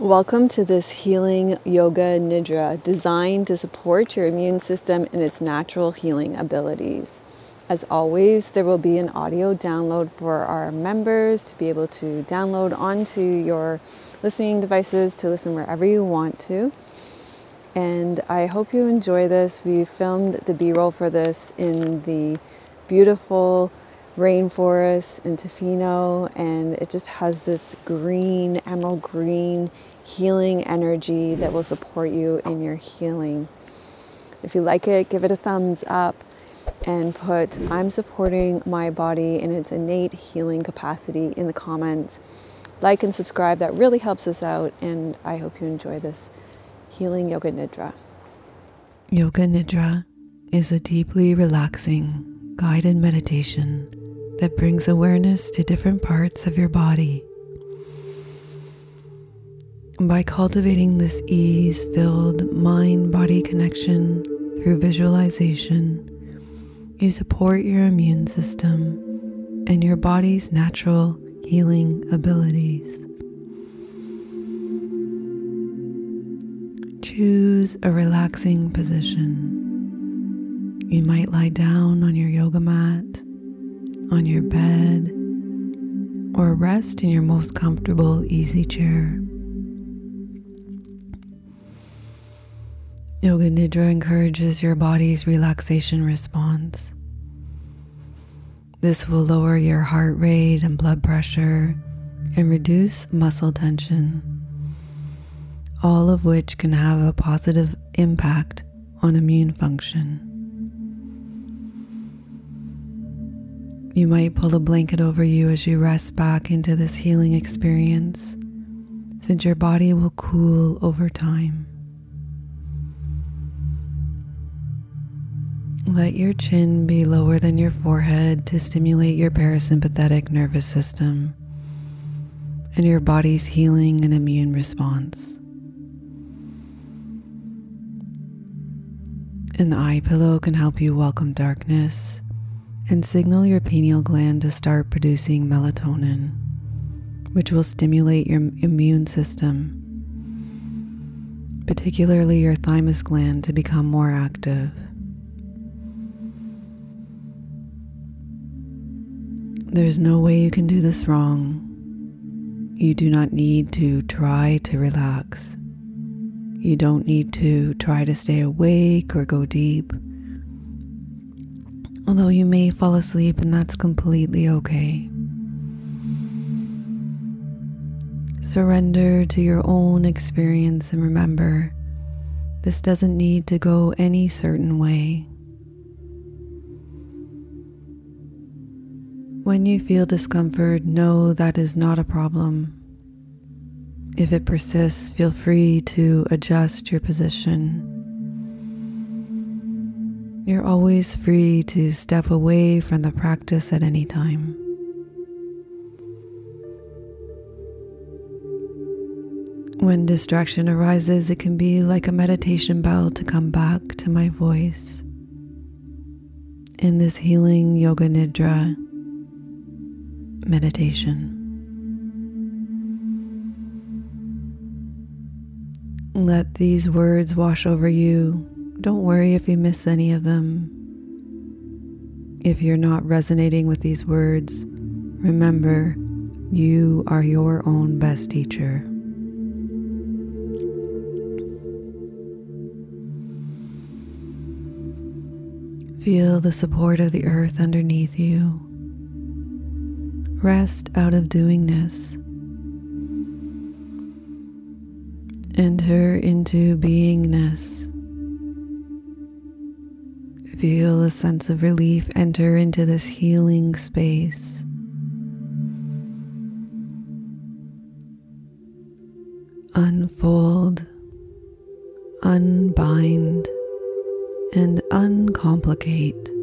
Welcome to this healing yoga nidra designed to support your immune system and its natural healing abilities. As always, there will be an audio download for our members to be able to download onto your listening devices to listen wherever you want to. And I hope you enjoy this. We filmed the B roll for this in the beautiful rainforest in Tofino, and it just has this green, emerald green healing energy that will support you in your healing. If you like it, give it a thumbs up and put I'm supporting my body in its innate healing capacity in the comments. Like and subscribe, that really helps us out, and I hope you enjoy this healing Yoga Nidra. Yoga Nidra is a deeply relaxing, guided meditation that brings awareness to different parts of your body by cultivating this ease filled mind body connection through visualization, you support your immune system and your body's natural healing abilities. Choose a relaxing position. You might lie down on your yoga mat, on your bed, or rest in your most comfortable easy chair. Yoga Nidra encourages your body's relaxation response. This will lower your heart rate and blood pressure and reduce muscle tension, all of which can have a positive impact on immune function. You might pull a blanket over you as you rest back into this healing experience, since your body will cool over time. Let your chin be lower than your forehead to stimulate your parasympathetic nervous system and your body's healing and immune response. An eye pillow can help you welcome darkness and signal your pineal gland to start producing melatonin, which will stimulate your immune system, particularly your thymus gland, to become more active. There's no way you can do this wrong. You do not need to try to relax. You don't need to try to stay awake or go deep. Although you may fall asleep, and that's completely okay. Surrender to your own experience and remember this doesn't need to go any certain way. When you feel discomfort, know that is not a problem. If it persists, feel free to adjust your position. You're always free to step away from the practice at any time. When distraction arises, it can be like a meditation bell to come back to my voice. In this healing yoga nidra, meditation. Let these words wash over you. Don't worry if you miss any of them. If you're not resonating with these words, remember you are your own best teacher. Feel the support of the earth underneath you. Rest out of doingness. Enter into beingness. Feel a sense of relief enter into this healing space. Unfold, unbind, and uncomplicate.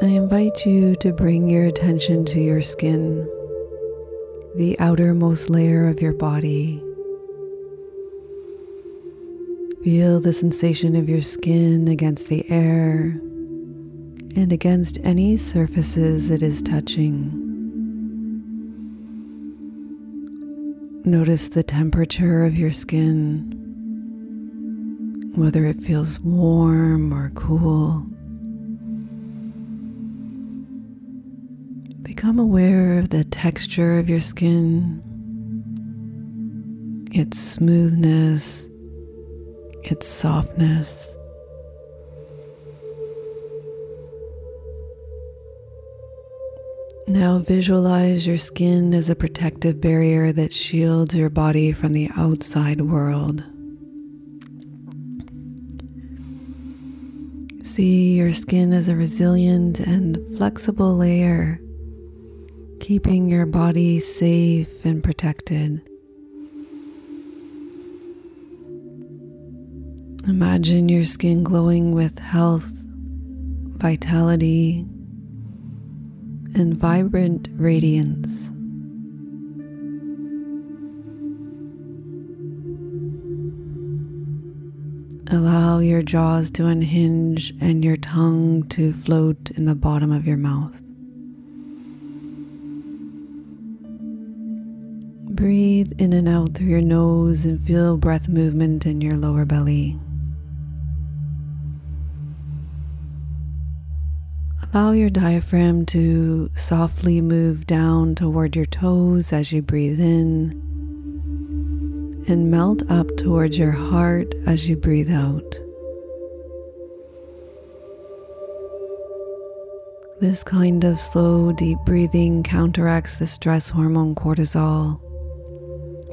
I invite you to bring your attention to your skin, the outermost layer of your body. Feel the sensation of your skin against the air and against any surfaces it is touching. Notice the temperature of your skin, whether it feels warm or cool. Become aware of the texture of your skin, its smoothness, its softness. Now visualize your skin as a protective barrier that shields your body from the outside world. See your skin as a resilient and flexible layer, keeping your body safe and protected. Imagine your skin glowing with health, vitality, and vibrant radiance. Allow your jaws to unhinge and your tongue to float in the bottom of your mouth. In and out through your nose and feel breath movement in your lower belly. Allow your diaphragm to softly move down toward your toes as you breathe in and melt up towards your heart as you breathe out. This kind of slow, deep breathing counteracts the stress hormone cortisol,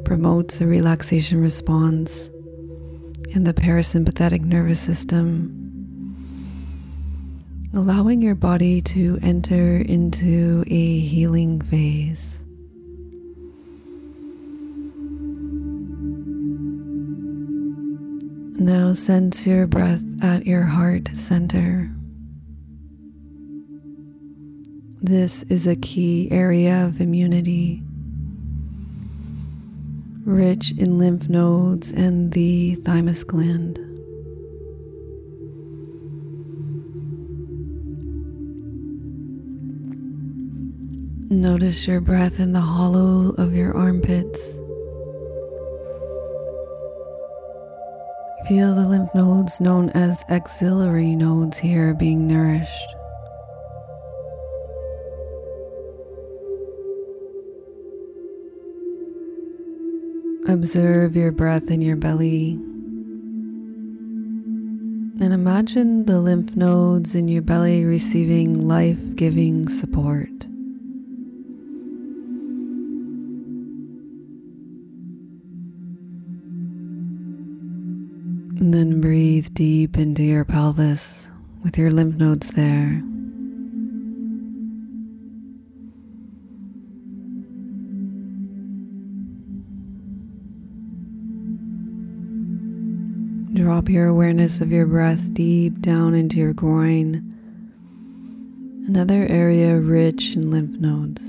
promotes a relaxation response in the parasympathetic nervous system allowing your body to enter into a healing phase. Now sense your breath at your heart center. This is a key area of immunity, rich in lymph nodes and the thymus gland. Notice your breath in the hollow of your armpits. Feel the lymph nodes known as axillary nodes here being nourished. Observe your breath in your belly. And imagine the lymph nodes in your belly receiving life giving support. And then breathe deep into your pelvis with your lymph nodes there. Drop your awareness of your breath deep down into your groin, another area rich in lymph nodes.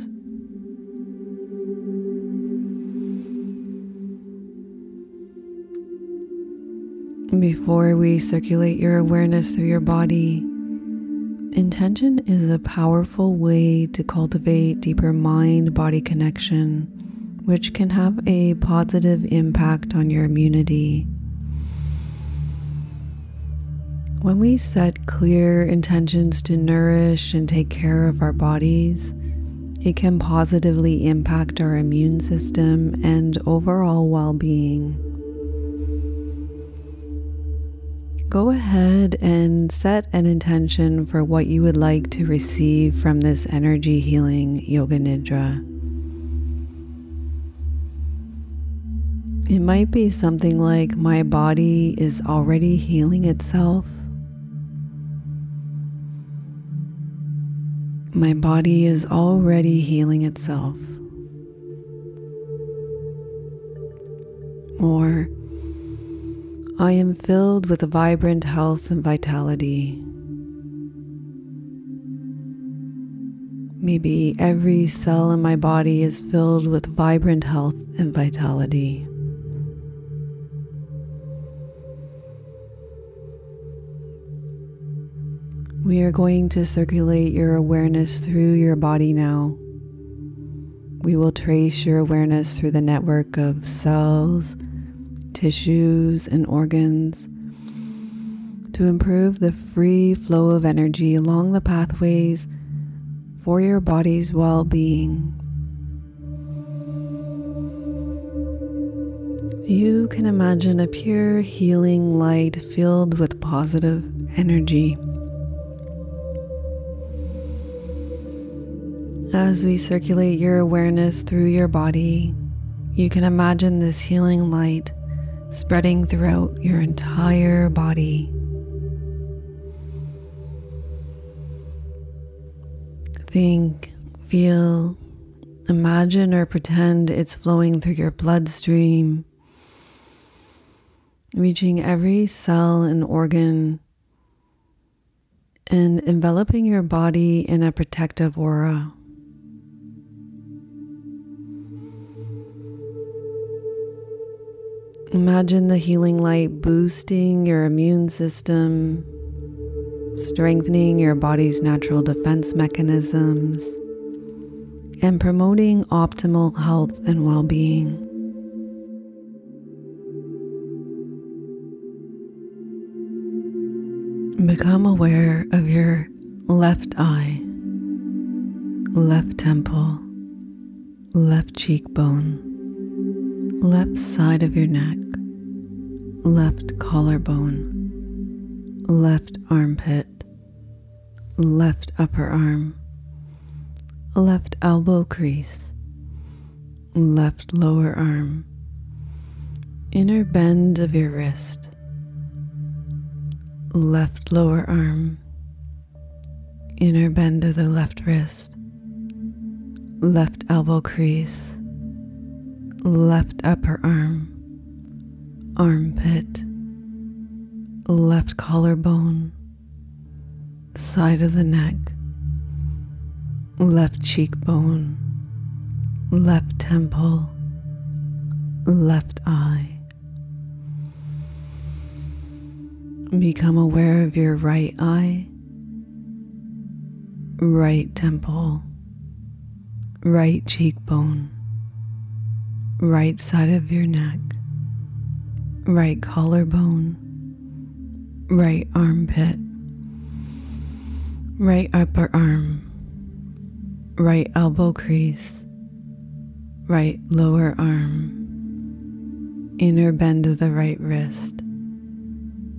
Before we circulate your awareness through your body, intention is a powerful way to cultivate deeper mind body connection, which can have a positive impact on your immunity. When we set clear intentions to nourish and take care of our bodies, it can positively impact our immune system and overall well being. go ahead and set an intention for what you would like to receive from this energy healing Yoga Nidra. It might be something like, My body is already healing itself. My body is already healing itself. Or, I am filled with vibrant health and vitality. Maybe every cell in my body is filled with vibrant health and vitality. We are going to circulate your awareness through your body now. We will trace your awareness through the network of cells, tissues, and organs to improve the free flow of energy along the pathways for your body's well being. You can imagine a pure healing light filled with positive energy. As we circulate your awareness through your body, you can imagine this healing light spreading throughout your entire body. Think, feel, imagine, or pretend it's flowing through your bloodstream, reaching every cell and organ, and enveloping your body in a protective aura. Imagine the healing light boosting your immune system, strengthening your body's natural defense mechanisms, and promoting optimal health and well being. Become aware of your left eye, left temple, left cheekbone left side of your neck, left collarbone, left armpit, left upper arm, left elbow crease, left lower arm, inner bend of your wrist, left lower arm, inner bend of the left wrist, left elbow crease left upper arm, armpit, left collarbone, side of the neck, left cheekbone, left temple, left eye. Become aware of your right eye, right temple, right cheekbone right side of your neck, right collarbone, right armpit, right upper arm, right elbow crease, right lower arm, inner bend of the right wrist,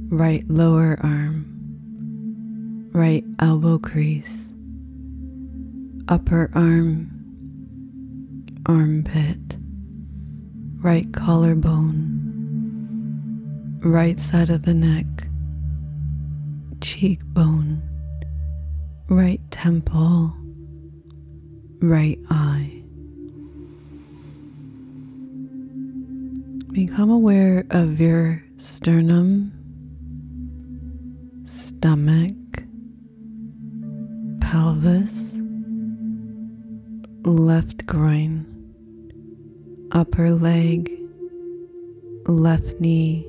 right lower arm, right elbow crease, upper arm, armpit right collarbone, right side of the neck, cheekbone, right temple, right eye. Become aware of your sternum, stomach, pelvis, left groin upper leg, left knee,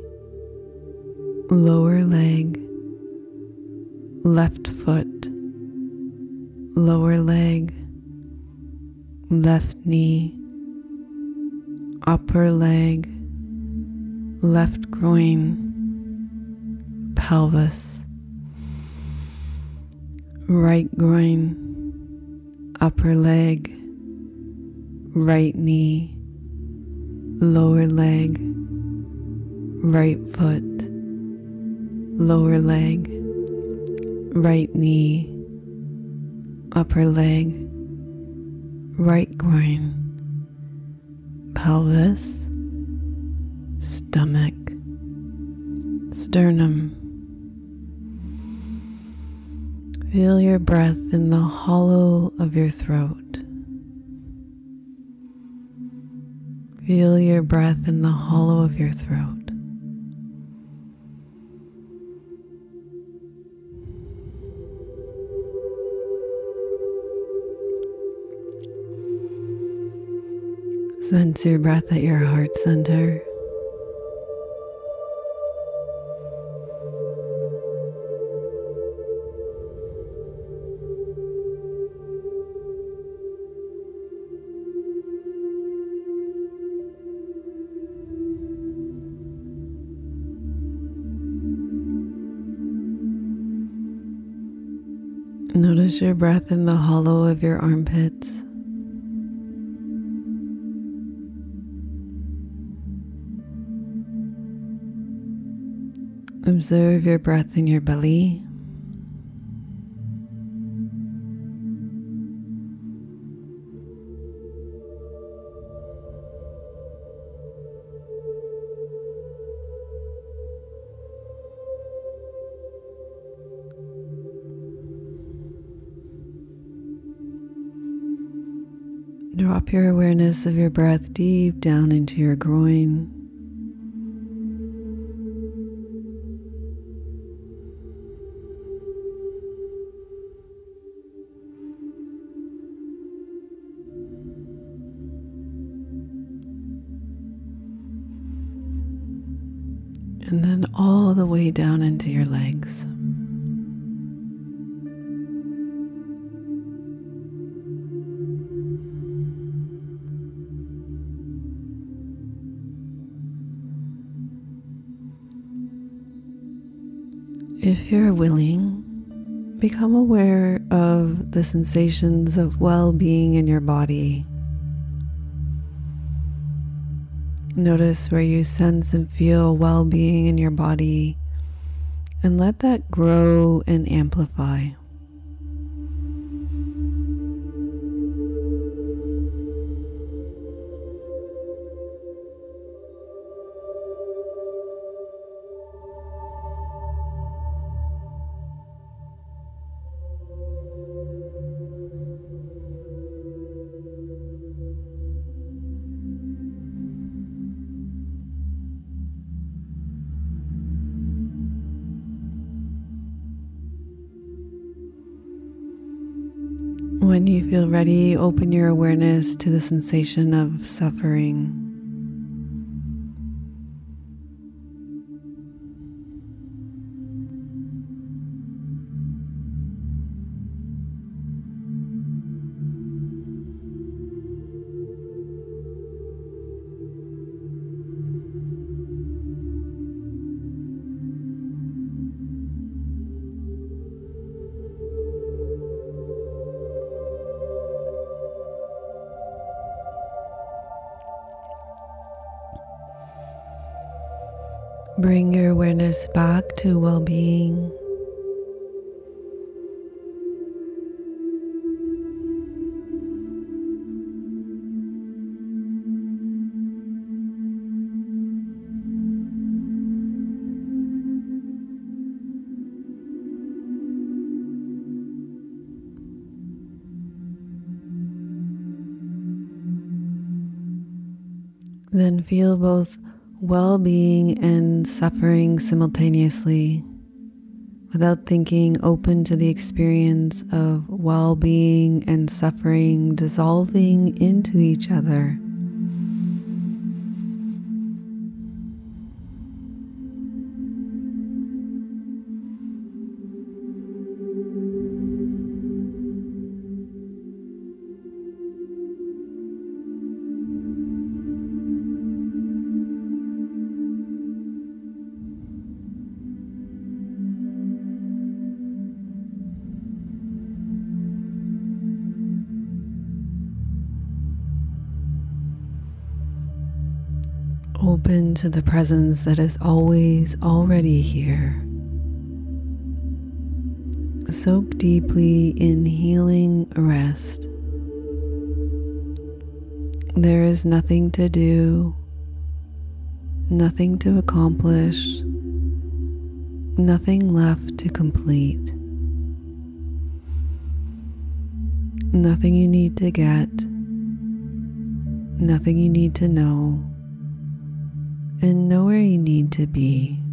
lower leg, left foot, lower leg, left knee, upper leg, left groin, pelvis, right groin, upper leg, right knee lower leg, right foot, lower leg, right knee, upper leg, right groin, pelvis, stomach, sternum. Feel your breath in the hollow of your throat. Feel your breath in the hollow of your throat. Sense your breath at your heart center. Notice your breath in the hollow of your armpits. Observe your breath in your belly. Your awareness of your breath deep down into your groin. And then all the way down into your legs. Become aware of the sensations of well being in your body. Notice where you sense and feel well being in your body and let that grow and amplify. When you feel ready, open your awareness to the sensation of suffering. Bring your awareness back to well being. Then feel both well being and suffering simultaneously without thinking, open to the experience of well being and suffering dissolving into each other. Open to the presence that is always already here. Soak deeply in healing rest. There is nothing to do, nothing to accomplish, nothing left to complete, nothing you need to get, nothing you need to know and know where you need to be.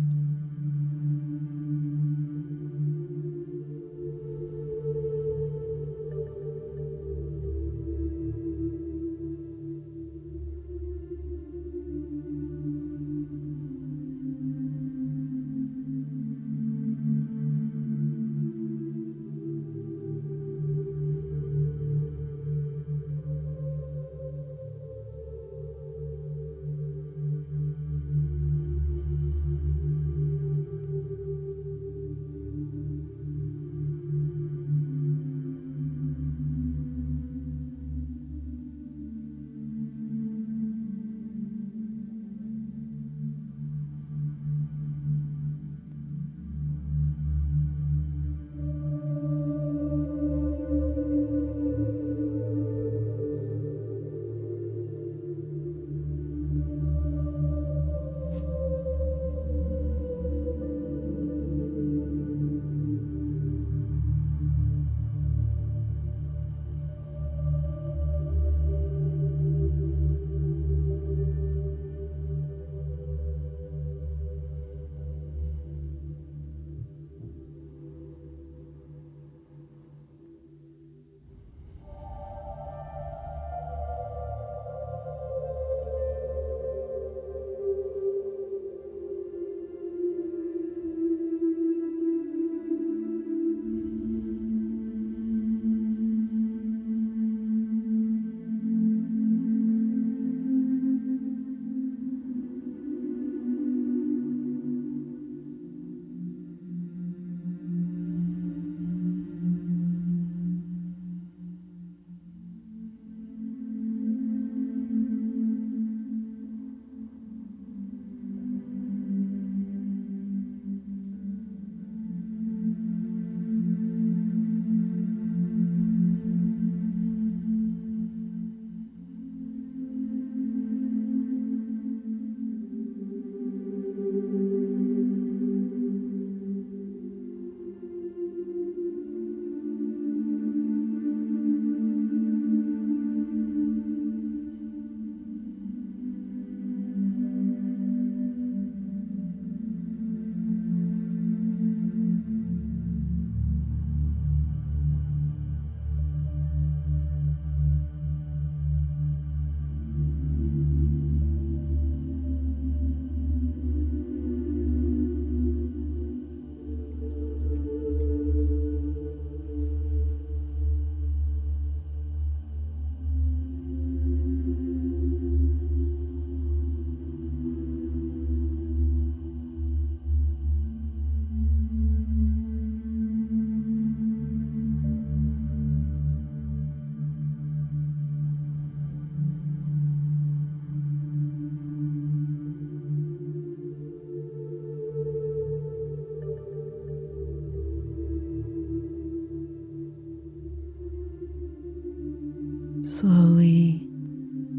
Slowly,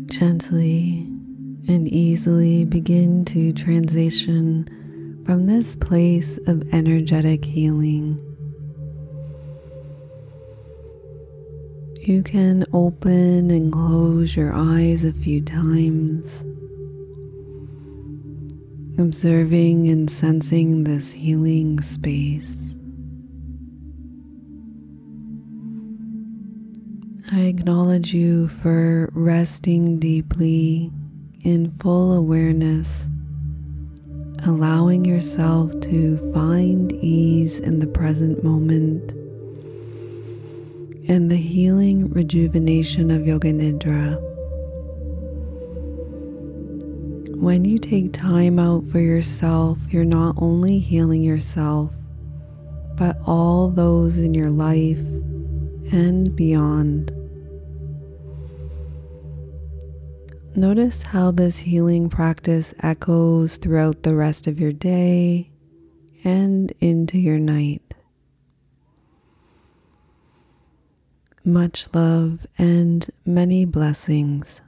gently, and easily begin to transition from this place of energetic healing. You can open and close your eyes a few times, observing and sensing this healing space. I acknowledge you for resting deeply in full awareness, allowing yourself to find ease in the present moment and the healing rejuvenation of Yoga Nidra. When you take time out for yourself, you're not only healing yourself, but all those in your life and beyond. Notice how this healing practice echoes throughout the rest of your day and into your night. Much love and many blessings.